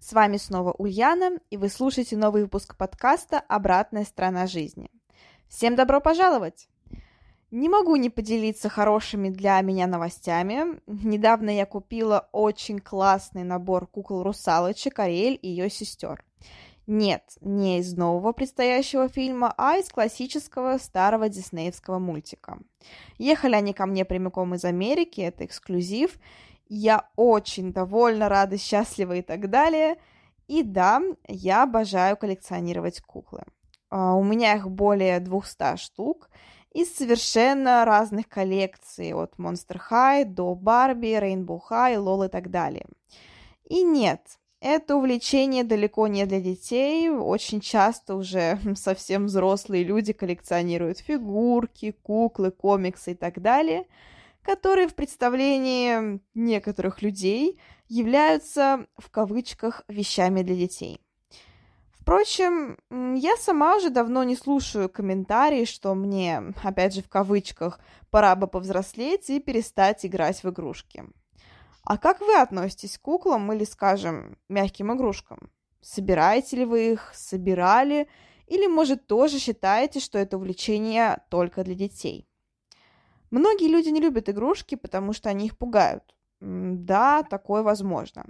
С вами снова Ульяна, и вы слушаете новый выпуск подкаста «Обратная сторона жизни». Всем добро пожаловать! Не могу не поделиться хорошими для меня новостями. Недавно я купила очень классный набор кукол-русалочек Ариэль и ее сестер. Нет, не из нового предстоящего фильма, а из классического старого диснеевского мультика. Ехали они ко мне прямиком из Америки, это эксклюзив, я очень довольна, рада, счастлива и так далее. И да, я обожаю коллекционировать куклы. А, у меня их более 200 штук из совершенно разных коллекций, от Monster High до Барби, Rainbow High, Лол и так далее. И нет, это увлечение далеко не для детей. Очень часто уже совсем взрослые люди коллекционируют фигурки, куклы, комиксы и так далее – которые в представлении некоторых людей являются в кавычках вещами для детей. Впрочем, я сама уже давно не слушаю комментарии, что мне, опять же в кавычках, пора бы повзрослеть и перестать играть в игрушки. А как вы относитесь к куклам или, скажем, мягким игрушкам? Собираете ли вы их, собирали, или, может, тоже считаете, что это увлечение только для детей? Многие люди не любят игрушки, потому что они их пугают. Да, такое возможно.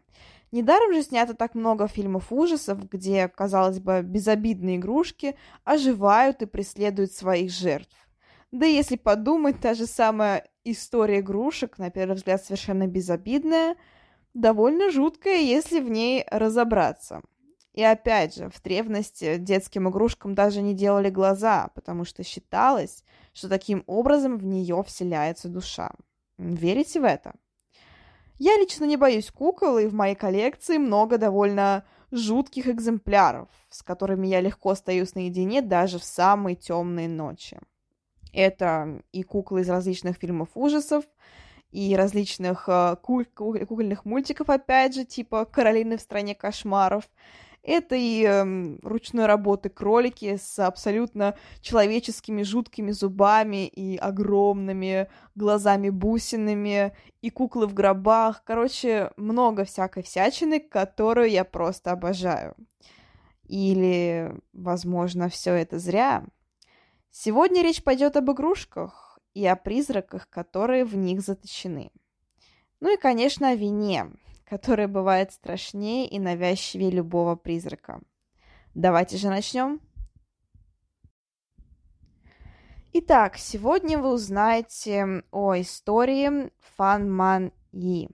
Недаром же снято так много фильмов ужасов, где, казалось бы, безобидные игрушки оживают и преследуют своих жертв. Да и если подумать, та же самая история игрушек, на первый взгляд совершенно безобидная, довольно жуткая, если в ней разобраться. И опять же, в древности детским игрушкам даже не делали глаза, потому что считалось, что таким образом в нее вселяется душа. Верите в это? Я лично не боюсь кукол, и в моей коллекции много довольно жутких экземпляров, с которыми я легко остаюсь наедине даже в самые темные ночи. Это и куклы из различных фильмов ужасов, и различных э, куль- кукольных мультиков, опять же, типа «Каролины в стране кошмаров», это и э, ручной работы кролики с абсолютно человеческими жуткими зубами и огромными глазами-бусинами, и куклы в гробах. Короче, много всякой всячины, которую я просто обожаю. Или, возможно, все это зря. Сегодня речь пойдет об игрушках и о призраках, которые в них заточены. Ну и, конечно, о вине, которая бывает страшнее и навязчивее любого призрака. Давайте же начнем. Итак, сегодня вы узнаете о истории Фан Ман Yi.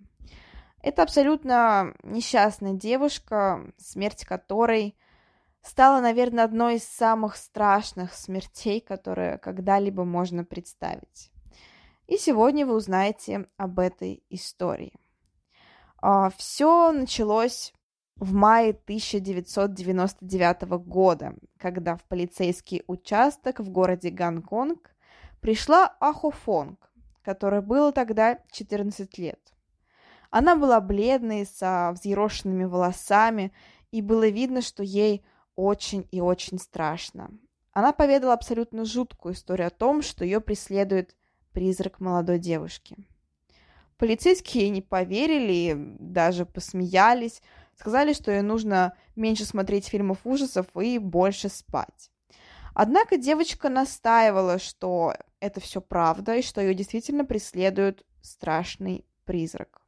Это абсолютно несчастная девушка, смерть которой стала, наверное, одной из самых страшных смертей, которые когда-либо можно представить. И сегодня вы узнаете об этой истории. А, Все началось в мае 1999 года, когда в полицейский участок в городе Гонконг пришла Ахо Фонг, которой было тогда 14 лет. Она была бледной, со взъерошенными волосами, и было видно, что ей очень и очень страшно. Она поведала абсолютно жуткую историю о том, что ее преследует призрак молодой девушки. Полицейские ей не поверили, даже посмеялись, сказали, что ей нужно меньше смотреть фильмов ужасов и больше спать. Однако девочка настаивала, что это все правда и что ее действительно преследует страшный призрак.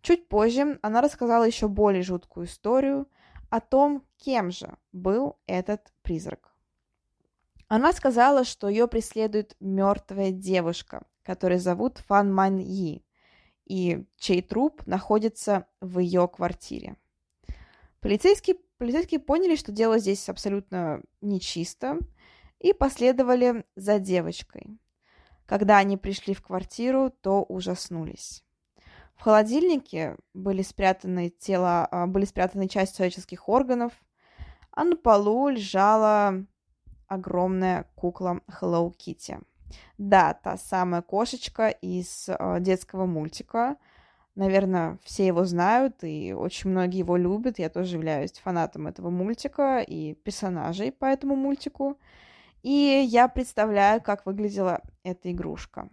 Чуть позже она рассказала еще более жуткую историю о том, кем же был этот призрак. Она сказала, что ее преследует мертвая девушка, которую зовут Фан Мань Yi и чей труп находится в ее квартире. Полицейские, полицейские поняли, что дело здесь абсолютно нечисто, и последовали за девочкой. Когда они пришли в квартиру, то ужаснулись. В холодильнике были спрятаны тела, а, были спрятаны часть человеческих органов, а на полу лежала огромная кукла Hello Kitty. Да, та самая кошечка из э, детского мультика. Наверное, все его знают, и очень многие его любят. Я тоже являюсь фанатом этого мультика и персонажей по этому мультику. И я представляю, как выглядела эта игрушка.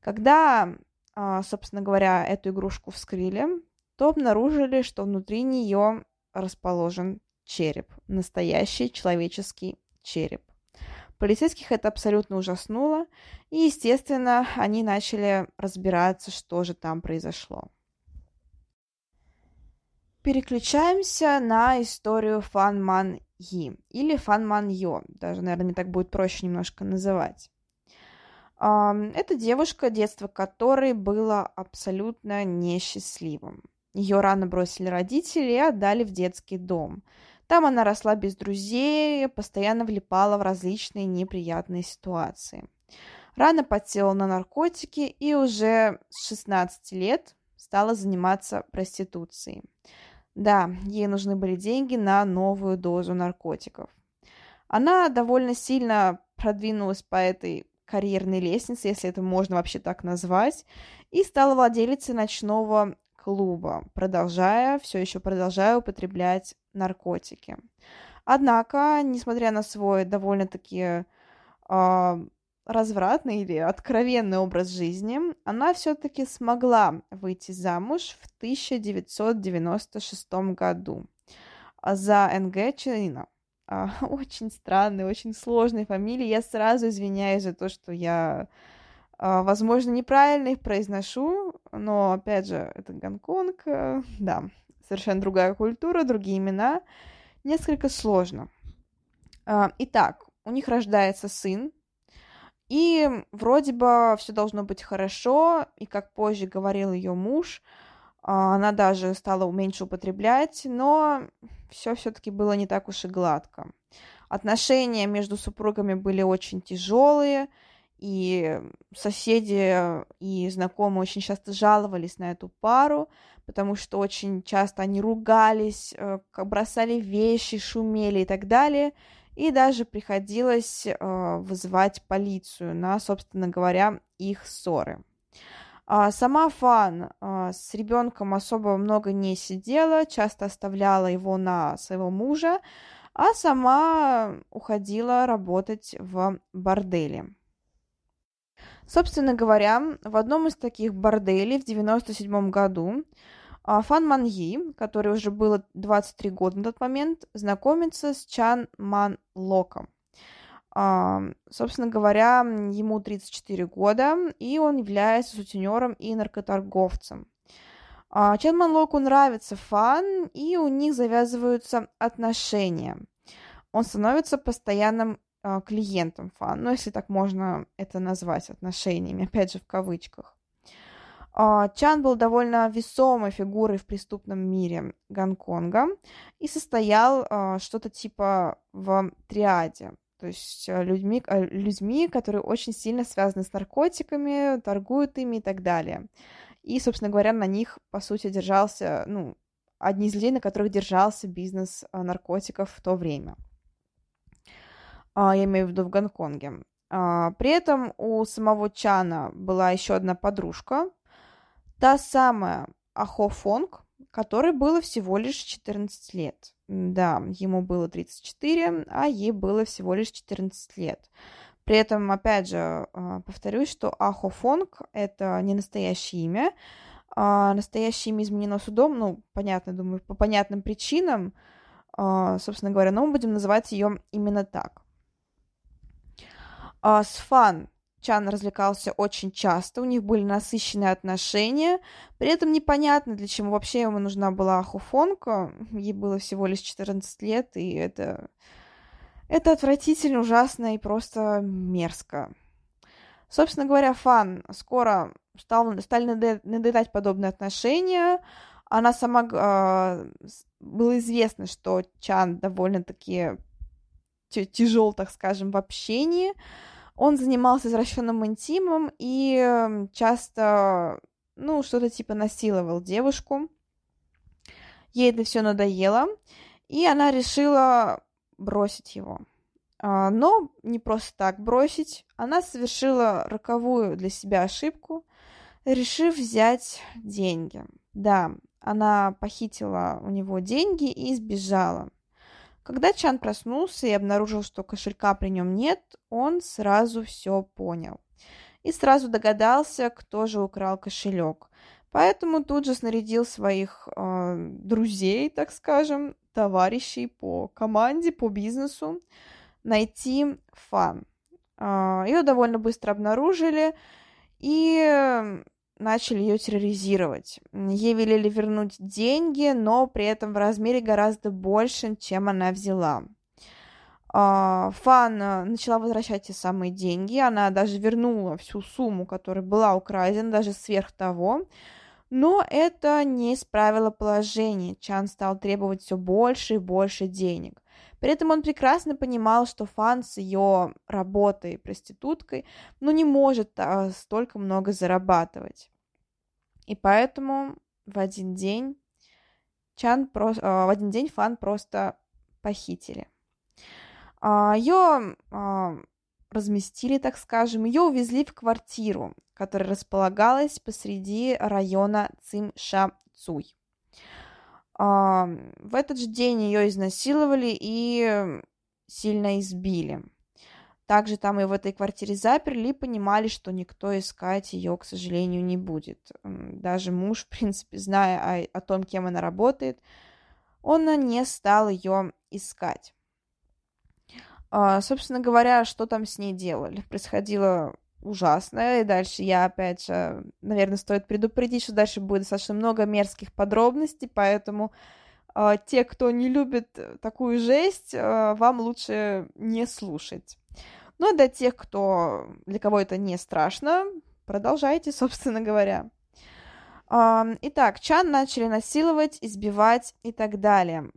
Когда, э, собственно говоря, эту игрушку вскрыли, то обнаружили, что внутри нее расположен череп, настоящий человеческий череп. Полицейских это абсолютно ужаснуло, и, естественно, они начали разбираться, что же там произошло. Переключаемся на историю Фан Ман Yi или Фан Ман Йо, даже, наверное, мне так будет проще немножко называть. Это девушка, детство которой было абсолютно несчастливым. Ее рано бросили родители и отдали в детский дом – там она росла без друзей, постоянно влипала в различные неприятные ситуации. Рано подсела на наркотики и уже с 16 лет стала заниматься проституцией. Да, ей нужны были деньги на новую дозу наркотиков. Она довольно сильно продвинулась по этой карьерной лестнице, если это можно вообще так назвать, и стала владелицей ночного клуба, продолжая, все еще продолжая употреблять наркотики. Однако, несмотря на свой довольно-таки э, развратный или откровенный образ жизни, она все-таки смогла выйти замуж в 1996 году за НГ Чина. Очень странной, очень сложной фамилии. Я сразу извиняюсь за то, что я а, возможно, неправильно их произношу, но, опять же, это Гонконг, э, да, совершенно другая культура, другие имена, несколько сложно. А, итак, у них рождается сын, и вроде бы все должно быть хорошо, и как позже говорил ее муж, а, она даже стала меньше употреблять, но все все-таки было не так уж и гладко. Отношения между супругами были очень тяжелые, и соседи и знакомые очень часто жаловались на эту пару, потому что очень часто они ругались, э, бросали вещи, шумели и так далее. И даже приходилось э, вызывать полицию на, собственно говоря, их ссоры. А сама Фан э, с ребенком особо много не сидела, часто оставляла его на своего мужа, а сама уходила работать в борделе. Собственно говоря, в одном из таких борделей в 97 году а, Фан Ман Yi, который уже было 23 года на тот момент, знакомится с Чан Ман Локом. А, собственно говоря, ему 34 года, и он является сутенером и наркоторговцем. А, Чан Ман Локу нравится Фан, и у них завязываются отношения. Он становится постоянным клиентом фан, ну, если так можно это назвать отношениями, опять же, в кавычках. А, Чан был довольно весомой фигурой в преступном мире Гонконга и состоял а, что-то типа в триаде, то есть людьми, людьми, которые очень сильно связаны с наркотиками, торгуют ими и так далее. И, собственно говоря, на них, по сути, держался, ну, одни из людей, на которых держался бизнес наркотиков в то время – а, я имею в виду в Гонконге. А, при этом у самого Чана была еще одна подружка, та самая Ахо Фонг, которой было всего лишь 14 лет. Да, ему было 34, а ей было всего лишь 14 лет. При этом, опять же, а, повторюсь, что Ахо Фонг – это не настоящее имя. Настоящее имя изменено судом, ну, понятно, думаю, по понятным причинам, собственно говоря, но мы будем называть ее именно так. А, с Фан Чан развлекался очень часто, у них были насыщенные отношения. При этом непонятно, для чего вообще ему нужна была Хуфонка. Ей было всего лишь 14 лет, и это... Это отвратительно, ужасно и просто мерзко. Собственно говоря, Фан скоро стал, стали надоедать подобные отношения. Она сама... Э, было известно, что Чан довольно-таки тяжел, так скажем, в общении. Он занимался извращенным интимом и часто ну, что-то типа насиловал девушку. Ей это все надоело, и она решила бросить его. А, но не просто так бросить. Она совершила роковую для себя ошибку, решив взять деньги. Да, она похитила у него деньги и сбежала. Когда Чан проснулся и обнаружил, что кошелька при нем нет, он сразу все понял. И сразу догадался, кто же украл кошелек. Поэтому тут же снарядил своих э, друзей, так скажем, товарищей по команде, по бизнесу, найти Фан. Э, ее довольно быстро обнаружили и начали ее терроризировать. Ей велели вернуть деньги, но при этом в размере гораздо больше, чем она взяла. А, Фан э, начала возвращать те самые деньги, она даже вернула всю сумму, которая была украдена, даже сверх того. Но это не исправило положение. Чан стал требовать все больше и больше денег. При этом он прекрасно понимал, что Фан с ее работой проституткой, ну, не может а, столько много зарабатывать. И поэтому в один день Чан про... а, в один день Фан просто похитили. А, ее а, разместили, так скажем, ее увезли в квартиру, которая располагалась посреди района Цимша-Цуй. В этот же день ее изнасиловали и сильно избили. Также там и в этой квартире заперли понимали, что никто искать ее, к сожалению, не будет. Даже муж, в принципе, зная о, о том, кем она работает, он не стал ее искать. А, собственно говоря, что там с ней делали? Происходило ужасное. И дальше я, опять же, наверное, стоит предупредить, что дальше будет достаточно много мерзких подробностей, поэтому э, те, кто не любит такую жесть, э, вам лучше не слушать. Ну, а для тех, кто, для кого это не страшно, продолжайте, собственно говоря. Э, итак, Чан начали насиловать, избивать и так далее.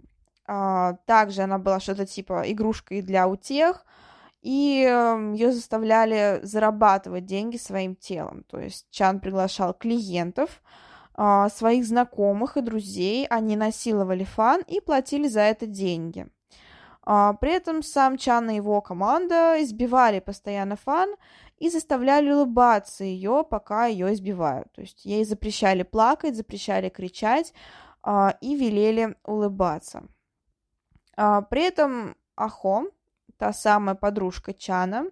Э, также она была что-то типа игрушкой для утех, и эм, ее заставляли зарабатывать деньги своим телом. То есть Чан приглашал клиентов, а, своих знакомых и друзей, они насиловали Фан и платили за это деньги. А, при этом сам Чан и его команда избивали постоянно Фан и заставляли улыбаться ее, пока ее избивают. То есть ей запрещали плакать, запрещали кричать а, и велели улыбаться. При этом Ахо, та самая подружка Чана,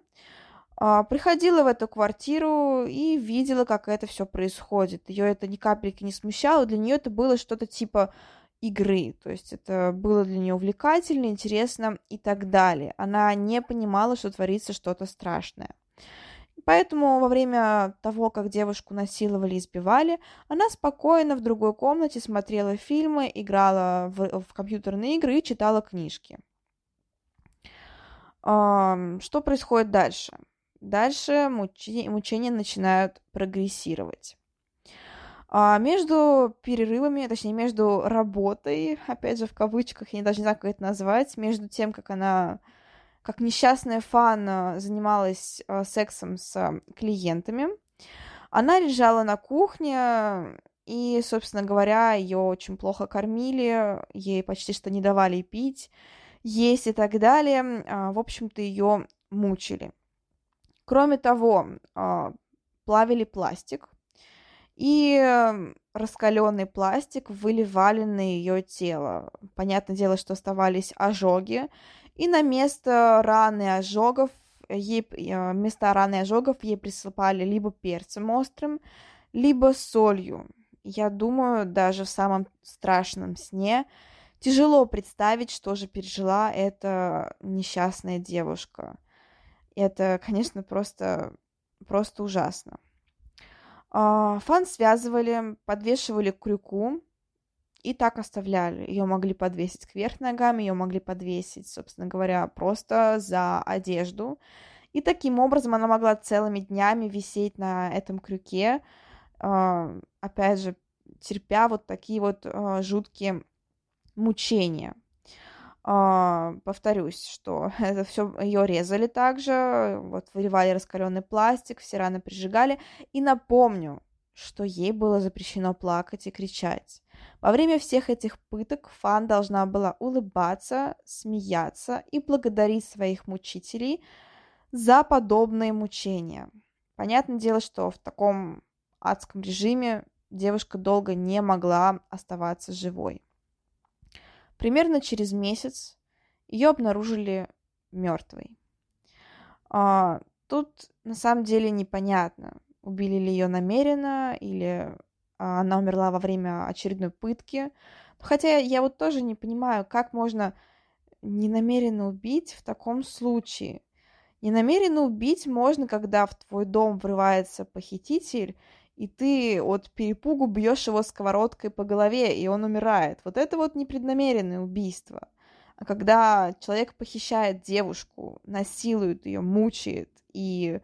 а, приходила в эту квартиру и видела, как это все происходит. Ее это ни капельки не смущало, для нее это было что-то типа игры, то есть это было для нее увлекательно, интересно и так далее. Она не понимала, что творится что-то страшное. Поэтому во время того, как девушку насиловали и избивали, она спокойно в другой комнате смотрела фильмы, играла в, в компьютерные игры и читала книжки. Что происходит дальше? Дальше мучения, мучения начинают прогрессировать. А между перерывами, точнее, между работой, опять же, в кавычках, я даже не знаю, как это назвать, между тем, как она, как несчастная фан занималась а, сексом с клиентами, она лежала на кухне, и, собственно говоря, ее очень плохо кормили, ей почти что не давали пить, есть и так далее. А, в общем-то, ее мучили. Кроме того, а, плавили пластик, и раскаленный пластик выливали на ее тело. Понятное дело, что оставались ожоги, и на место раны ожогов ей, а, вместо раны ожогов ей присыпали либо перцем острым, либо солью. Я думаю, даже в самом страшном сне Тяжело представить, что же пережила эта несчастная девушка. Это, конечно, просто, просто ужасно. А, фан связывали, подвешивали к крюку и так оставляли. Ее могли подвесить кверх ногами, ее могли подвесить, собственно говоря, просто за одежду. И таким образом она могла целыми днями висеть на этом крюке, а, опять же, терпя вот такие вот а, жуткие мучения. Uh, повторюсь, что это все ее резали также, вот выливали раскаленный пластик, все раны прижигали. И напомню, что ей было запрещено плакать и кричать. Во время всех этих пыток Фан должна была улыбаться, смеяться и благодарить своих мучителей за подобные мучения. Понятное дело, что в таком адском режиме девушка долго не могла оставаться живой. Примерно через месяц ее обнаружили мертвой. А, тут на самом деле непонятно, убили ли ее намеренно или а, она умерла во время очередной пытки. Хотя я вот тоже не понимаю, как можно ненамеренно убить в таком случае. Ненамеренно убить можно, когда в твой дом врывается похититель, и ты от перепугу бьешь его сковородкой по голове, и он умирает. Вот это вот непреднамеренное убийство. А когда человек похищает девушку, насилует ее, мучает и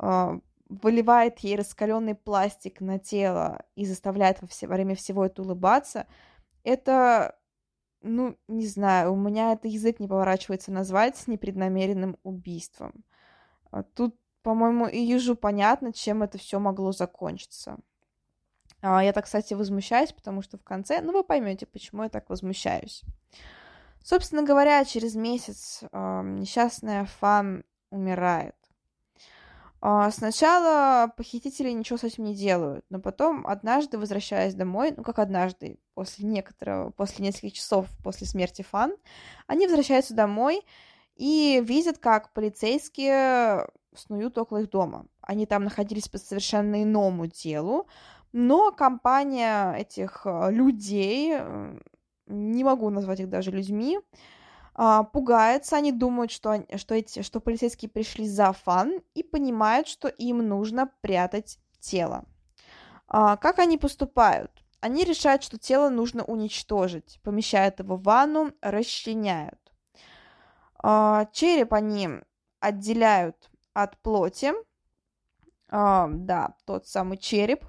э, выливает ей раскаленный пластик на тело и заставляет во, все, время всего это улыбаться, это, ну, не знаю, у меня это язык не поворачивается назвать непреднамеренным убийством. А тут, по-моему, и ежу понятно, чем это все могло закончиться. А я так, кстати, возмущаюсь, потому что в конце, ну, вы поймете, почему я так возмущаюсь. Собственно говоря, через месяц э, несчастная Фан умирает. А, сначала похитители ничего с этим не делают, но потом, однажды, возвращаясь домой, ну как однажды, после некоторого, после нескольких часов после смерти Фан, они возвращаются домой и видят, как полицейские снуют около их дома. Они там находились по совершенно иному делу, но компания этих э, людей, не могу назвать их даже людьми, а, пугаются, они думают, что, что, эти, что полицейские пришли за фан и понимают, что им нужно прятать тело. А, как они поступают? Они решают, что тело нужно уничтожить, помещают его в ванну, расчленяют. А, череп они отделяют от плоти, а, да, тот самый череп,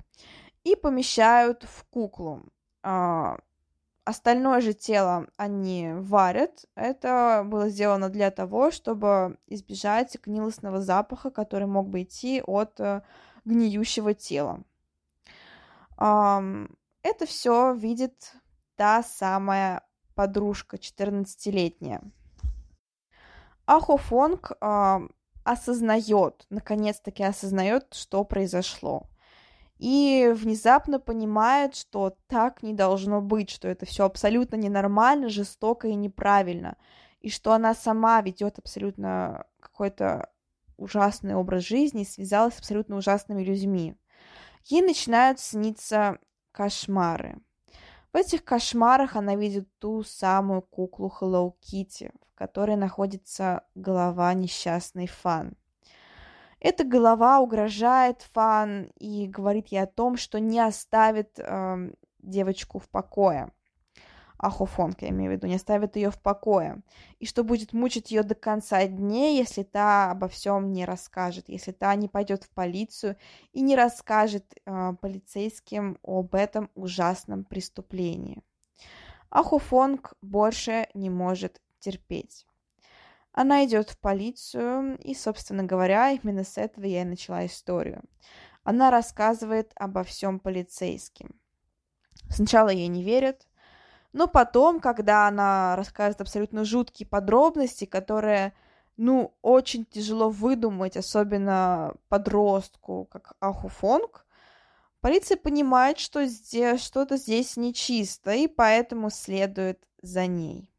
и помещают в куклу. А, Остальное же тело они варят. Это было сделано для того, чтобы избежать гнилостного запаха, который мог бы идти от э, гниющего тела. Это все видит та самая подружка, 14-летняя. Ахофонг осознает, наконец-таки осознает, что произошло и внезапно понимает, что так не должно быть, что это все абсолютно ненормально, жестоко и неправильно, и что она сама ведет абсолютно какой-то ужасный образ жизни связалась с абсолютно ужасными людьми. Ей начинают сниться кошмары. В этих кошмарах она видит ту самую куклу Hello Kitty, в которой находится голова несчастной Фан. Эта голова угрожает Фан и говорит ей о том, что не оставит э, девочку в покое. Ахофонка, я имею в виду, не оставит ее в покое. И что будет мучить ее до конца дней, если та обо всем не расскажет, если та не пойдет в полицию и не расскажет э, полицейским об этом ужасном преступлении. Ахофонг больше не может терпеть. Она идет в полицию, и, собственно говоря, именно с этого я и начала историю. Она рассказывает обо всем полицейским. Сначала ей не верят, но потом, когда она рассказывает абсолютно жуткие подробности, которые, ну, очень тяжело выдумать, особенно подростку, как Ахуфонг, полиция понимает, что здесь, что-то здесь нечисто, и поэтому следует за ней.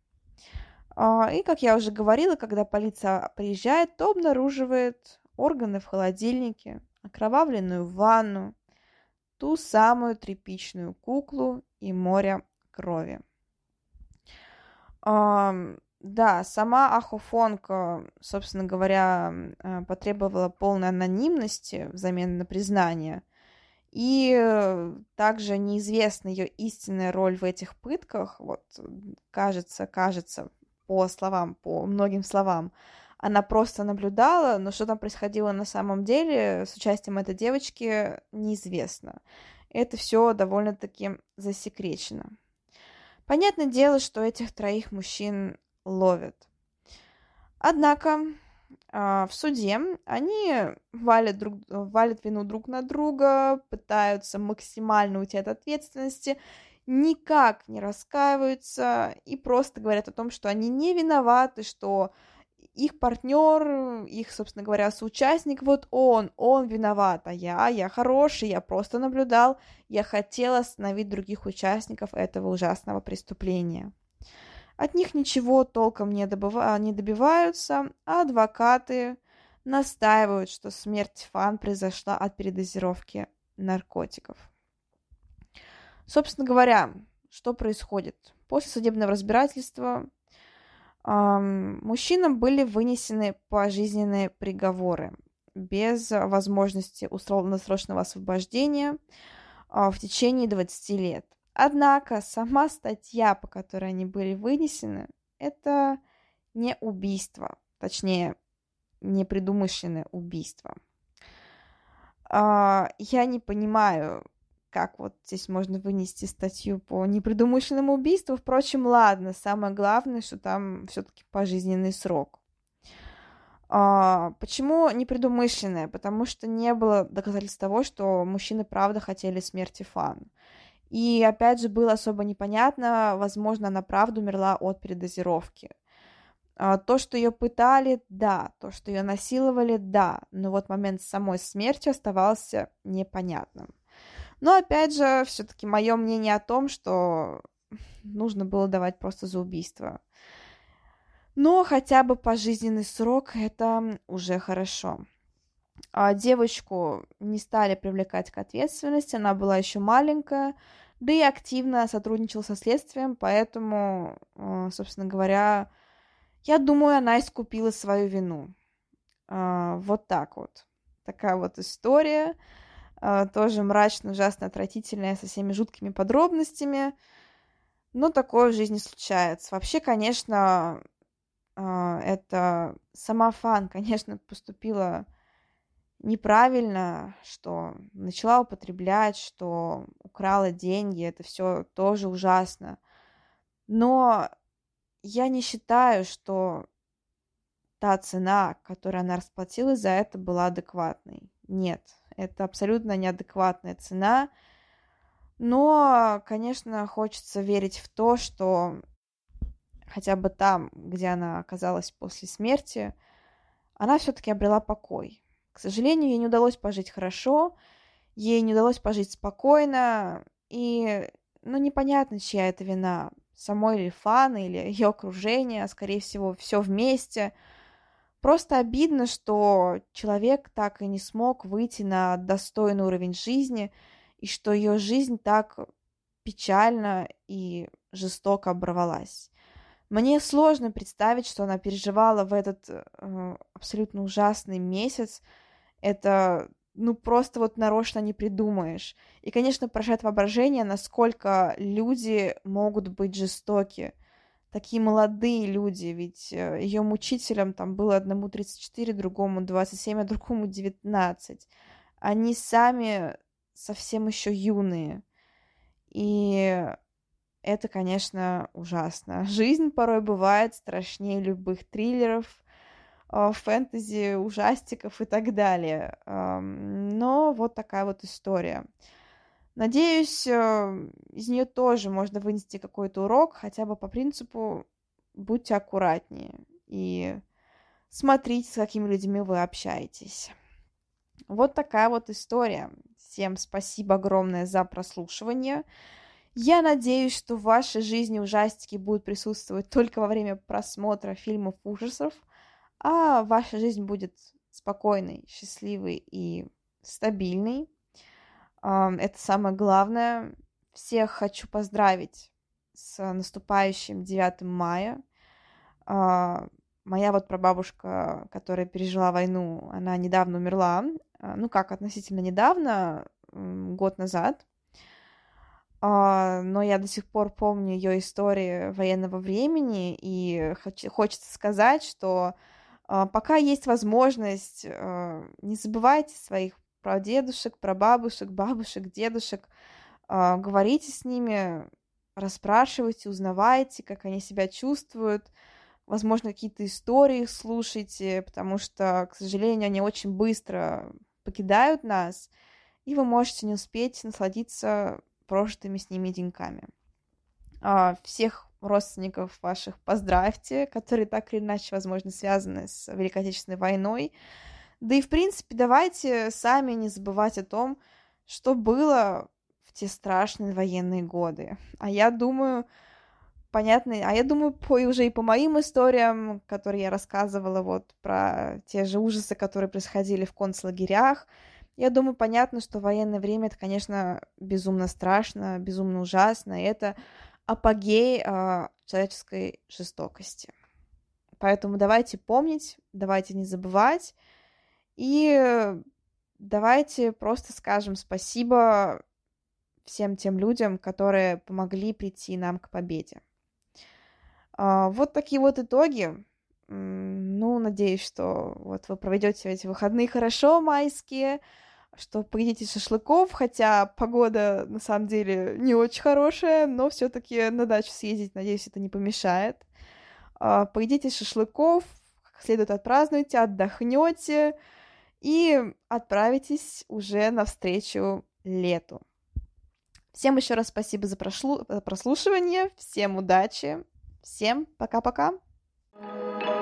А, и, как я уже говорила, когда полиция приезжает, то обнаруживает органы в холодильнике, окровавленную ванну, ту самую тряпичную куклу и море крови. Да, сама Ахофонка, собственно говоря, а, потребовала полной анонимности взамен на признание. И э, также неизвестна ее истинная роль в этих пытках. Вот, кажется, кажется, по словам, по многим словам. Она просто наблюдала, но что там происходило на самом деле с участием этой девочки, неизвестно. Это все довольно-таки засекречено. Понятное дело, что этих троих мужчин ловят. Однако в суде они валят, друг, валят вину друг на друга, пытаются максимально уйти от ответственности, никак не раскаиваются и просто говорят о том, что они не виноваты, что их партнер, их, собственно говоря, соучастник, вот он, он виноват, а я, я хороший, я просто наблюдал, я хотел остановить других участников этого ужасного преступления. От них ничего толком не, добыва... не добиваются, а адвокаты настаивают, что смерть Фан произошла от передозировки наркотиков. Собственно говоря, что происходит? После судебного разбирательства мужчинам были вынесены пожизненные приговоры без возможности условно-срочного освобождения э, в течение 20 лет. Однако сама статья, по которой они были вынесены, это не убийство, точнее, непредумышленное убийство. Э, я не понимаю, как вот здесь можно вынести статью по непредумышленному убийству. Впрочем, ладно, самое главное, что там все-таки пожизненный срок. А, почему непредумышленное? Потому что не было доказательств того, что мужчины правда хотели смерти Фан. И опять же было особо непонятно, возможно, она правда умерла от передозировки. А, то, что ее пытали, да, то, что ее насиловали, да, но вот момент самой смерти оставался непонятным. Но опять же, все-таки мое мнение о том, что нужно было давать просто за убийство. Но хотя бы пожизненный срок это уже хорошо. А девочку не стали привлекать к ответственности, она была еще маленькая, да и активно сотрудничала со следствием, поэтому, э, собственно говоря, я думаю, она искупила свою вину. А, вот так вот. Такая вот история. А, тоже мрачно, ужасно отвратительная, со всеми жуткими подробностями. Но такое в жизни случается. Вообще, конечно, а, это сама Фан, конечно, поступила неправильно, что начала употреблять, что украла деньги, это все тоже ужасно. Но я не считаю, что та цена, которую она расплатилась за это, была адекватной. Нет, это абсолютно неадекватная цена. Но, конечно, хочется верить в то, что хотя бы там, где она оказалась после смерти, она все-таки обрела покой. К сожалению, ей не удалось пожить хорошо, ей не удалось пожить спокойно, и, ну, непонятно, чья это вина, самой ли Фаны или ее окружения, а, скорее всего, все вместе – Просто обидно, что человек так и не смог выйти на достойный уровень жизни, и что ее жизнь так печально и жестоко оборвалась. Мне сложно представить, что она переживала в этот э, абсолютно ужасный месяц. Это, ну, просто вот нарочно не придумаешь. И, конечно, поражает воображение, насколько люди могут быть жестоки такие молодые люди, ведь э, ее мучителям там было одному 34, другому 27, а другому 19. Они сами совсем еще юные. И это, конечно, ужасно. Жизнь порой бывает страшнее любых триллеров, э, фэнтези, ужастиков и так далее. Но вот такая вот история. Надеюсь, э, из нее тоже можно вынести какой-то урок, хотя бы по принципу будьте аккуратнее и смотрите, с какими людьми вы общаетесь. Вот такая вот история. Всем спасибо огромное за прослушивание. Я надеюсь, что в вашей жизни ужастики будут присутствовать только во время просмотра фильмов ужасов, а ваша жизнь будет спокойной, счастливой и стабильной. Это самое главное. Всех хочу поздравить с наступающим 9 мая. А, моя вот прабабушка, которая пережила войну, она недавно умерла. А, ну как, относительно недавно, год назад. А, но я до сих пор помню ее истории военного времени, и хочется сказать, что пока есть возможность, не забывайте своих про дедушек, про бабушек, бабушек, дедушек. Э, говорите с ними, расспрашивайте, узнавайте, как они себя чувствуют, возможно, какие-то истории слушайте, потому что, к сожалению, они очень быстро покидают нас, и вы можете не успеть насладиться прожитыми с ними деньками. А, всех родственников ваших поздравьте, которые так или иначе, возможно, связаны с Великой Отечественной войной. Да и, в принципе, давайте сами не забывать о том, что было в те страшные военные годы. А я думаю, понятно, а я думаю, по, уже и по моим историям, которые я рассказывала вот про те же ужасы, которые происходили в концлагерях, я думаю, понятно, что военное время это, конечно, безумно страшно, безумно ужасно, и это апогей э, человеческой жестокости. Поэтому давайте помнить, давайте не забывать, и давайте просто скажем спасибо всем тем людям, которые помогли прийти нам к победе. А, вот такие вот итоги. Ну, надеюсь, что вот вы проведете эти выходные хорошо, майские, что поедите шашлыков, хотя погода на самом деле не очень хорошая, но все-таки на дачу съездить, надеюсь, это не помешает. А, поедите шашлыков, как следует отпразднуйте, отдохнете и отправитесь уже навстречу лету. Всем еще раз спасибо за прошлу... прослушивание, всем удачи, всем пока-пока. thank you